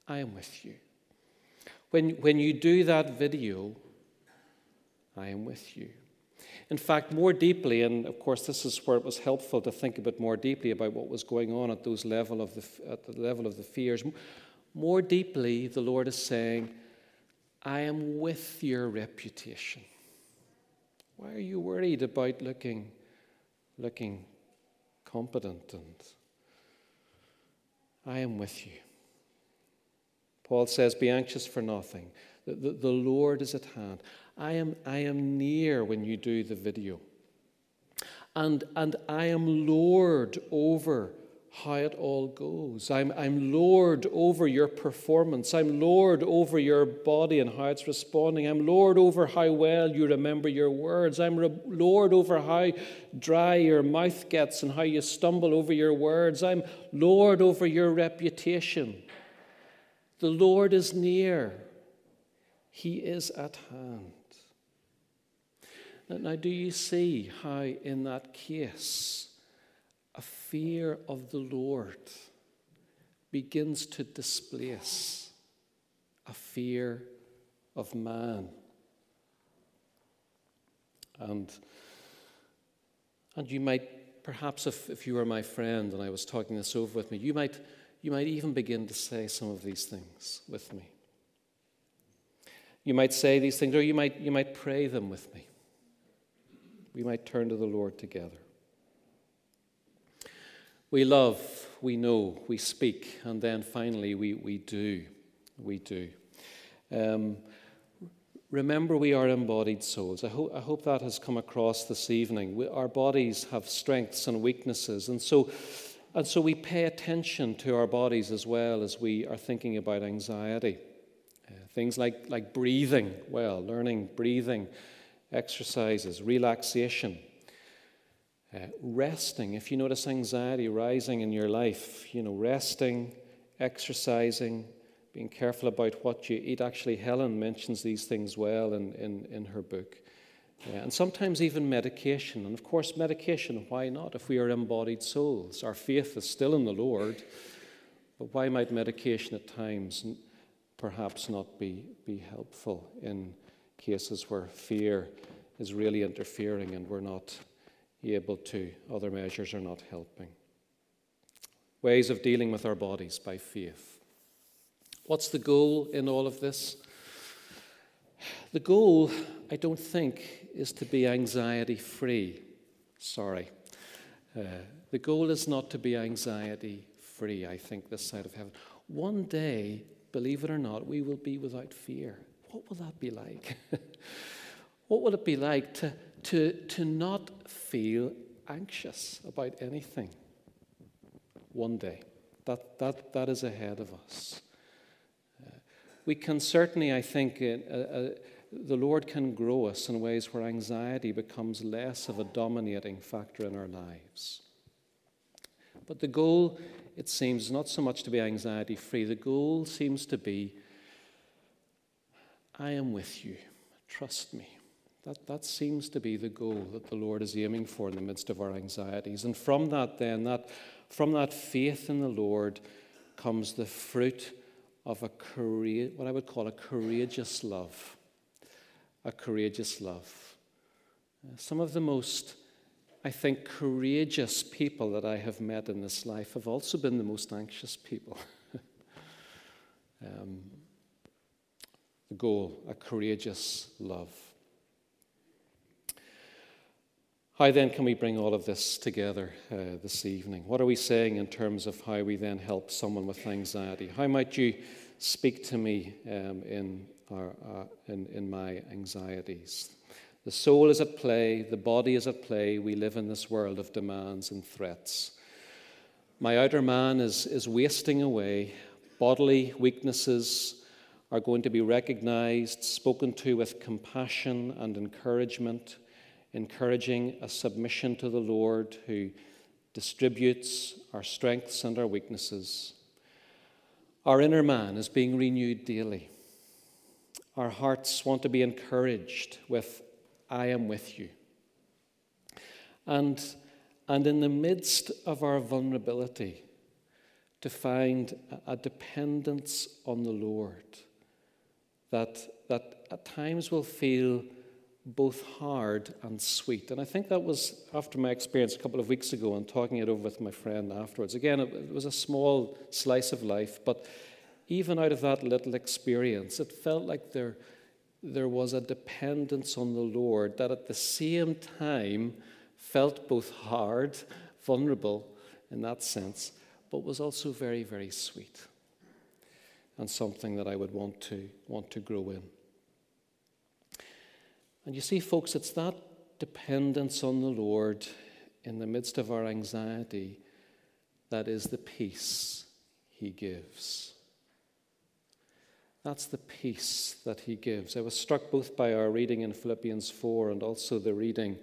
I am with you. When, when you do that video, I am with you. In fact, more deeply, and of course, this is where it was helpful to think a bit more deeply about what was going on at those level of the, at the level of the fears. More deeply, the Lord is saying, I am with your reputation. Why are you worried about looking, looking competent? And I am with you. Paul says, Be anxious for nothing. The, the, the Lord is at hand. I am, I am near when you do the video. And, and I am Lord over how it all goes. I'm, I'm Lord over your performance. I'm Lord over your body and how it's responding. I'm Lord over how well you remember your words. I'm re- Lord over how dry your mouth gets and how you stumble over your words. I'm Lord over your reputation. The Lord is near, He is at hand. Now, do you see how, in that case, a fear of the Lord begins to displace a fear of man? And, and you might, perhaps, if, if you were my friend and I was talking this over with me, you might, you might even begin to say some of these things with me. You might say these things, or you might, you might pray them with me we might turn to the Lord together. We love, we know, we speak, and then finally we, we do. We do. Um, remember, we are embodied souls. I, ho- I hope that has come across this evening. We, our bodies have strengths and weaknesses, and so, and so we pay attention to our bodies as well as we are thinking about anxiety. Uh, things like, like breathing, well, learning breathing exercises, relaxation, uh, resting. If you notice anxiety rising in your life, you know, resting, exercising, being careful about what you eat. Actually, Helen mentions these things well in, in, in her book. Uh, and sometimes even medication. And of course, medication, why not? If we are embodied souls, our faith is still in the Lord. But why might medication at times perhaps not be, be helpful in cases where fear is really interfering and we're not able to, other measures are not helping. Ways of dealing with our bodies by faith. What's the goal in all of this? The goal, I don't think, is to be anxiety free. Sorry. Uh, the goal is not to be anxiety free, I think, this side of heaven. One day, believe it or not, we will be without fear. What will that be like? what will it be like to, to, to not feel anxious about anything one day? That, that, that is ahead of us. Uh, we can certainly, I think, uh, uh, the Lord can grow us in ways where anxiety becomes less of a dominating factor in our lives. But the goal, it seems, not so much to be anxiety free, the goal seems to be I am with you. Trust me. That, that seems to be the goal that the Lord is aiming for in the midst of our anxieties. And from that, then, that, from that faith in the Lord comes the fruit of a what I would call a courageous love. A courageous love. Some of the most, I think, courageous people that I have met in this life have also been the most anxious people. um, the goal, a courageous love. How then can we bring all of this together uh, this evening? What are we saying in terms of how we then help someone with anxiety? How might you speak to me um, in, our, uh, in, in my anxieties? The soul is at play, the body is at play. We live in this world of demands and threats. My outer man is, is wasting away. Bodily weaknesses are going to be recognized, spoken to with compassion and encouragement, encouraging a submission to the Lord who distributes our strengths and our weaknesses. Our inner man is being renewed daily. Our hearts want to be encouraged with, I am with you. And, and in the midst of our vulnerability, to find a dependence on the Lord that, that at times will feel both hard and sweet. And I think that was after my experience a couple of weeks ago and talking it over with my friend afterwards. Again, it was a small slice of life, but even out of that little experience, it felt like there, there was a dependence on the Lord that at the same time felt both hard, vulnerable in that sense, but was also very, very sweet and something that I would want to, want to grow in. And you see, folks, it's that dependence on the Lord in the midst of our anxiety that is the peace He gives. That's the peace that He gives. I was struck both by our reading in Philippians 4 and also the reading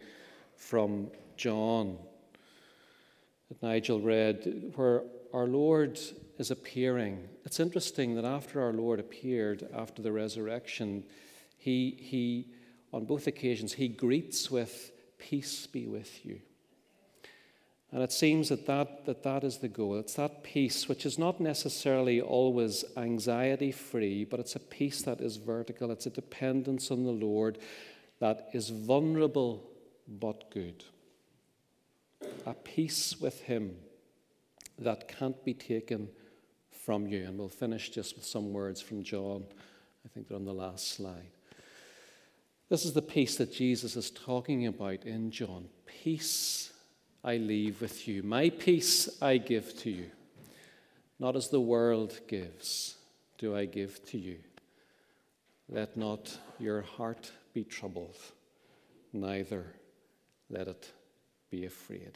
from John that Nigel read, where our Lord is appearing. It's interesting that after our Lord appeared after the resurrection, he, he on both occasions, he greets with, Peace be with you. And it seems that that, that that is the goal. It's that peace, which is not necessarily always anxiety free, but it's a peace that is vertical. It's a dependence on the Lord that is vulnerable but good. A peace with Him that can't be taken from you. And we'll finish just with some words from John. I think they're on the last slide. This is the peace that Jesus is talking about in John. Peace I leave with you. My peace I give to you. Not as the world gives, do I give to you. Let not your heart be troubled, neither let it be afraid.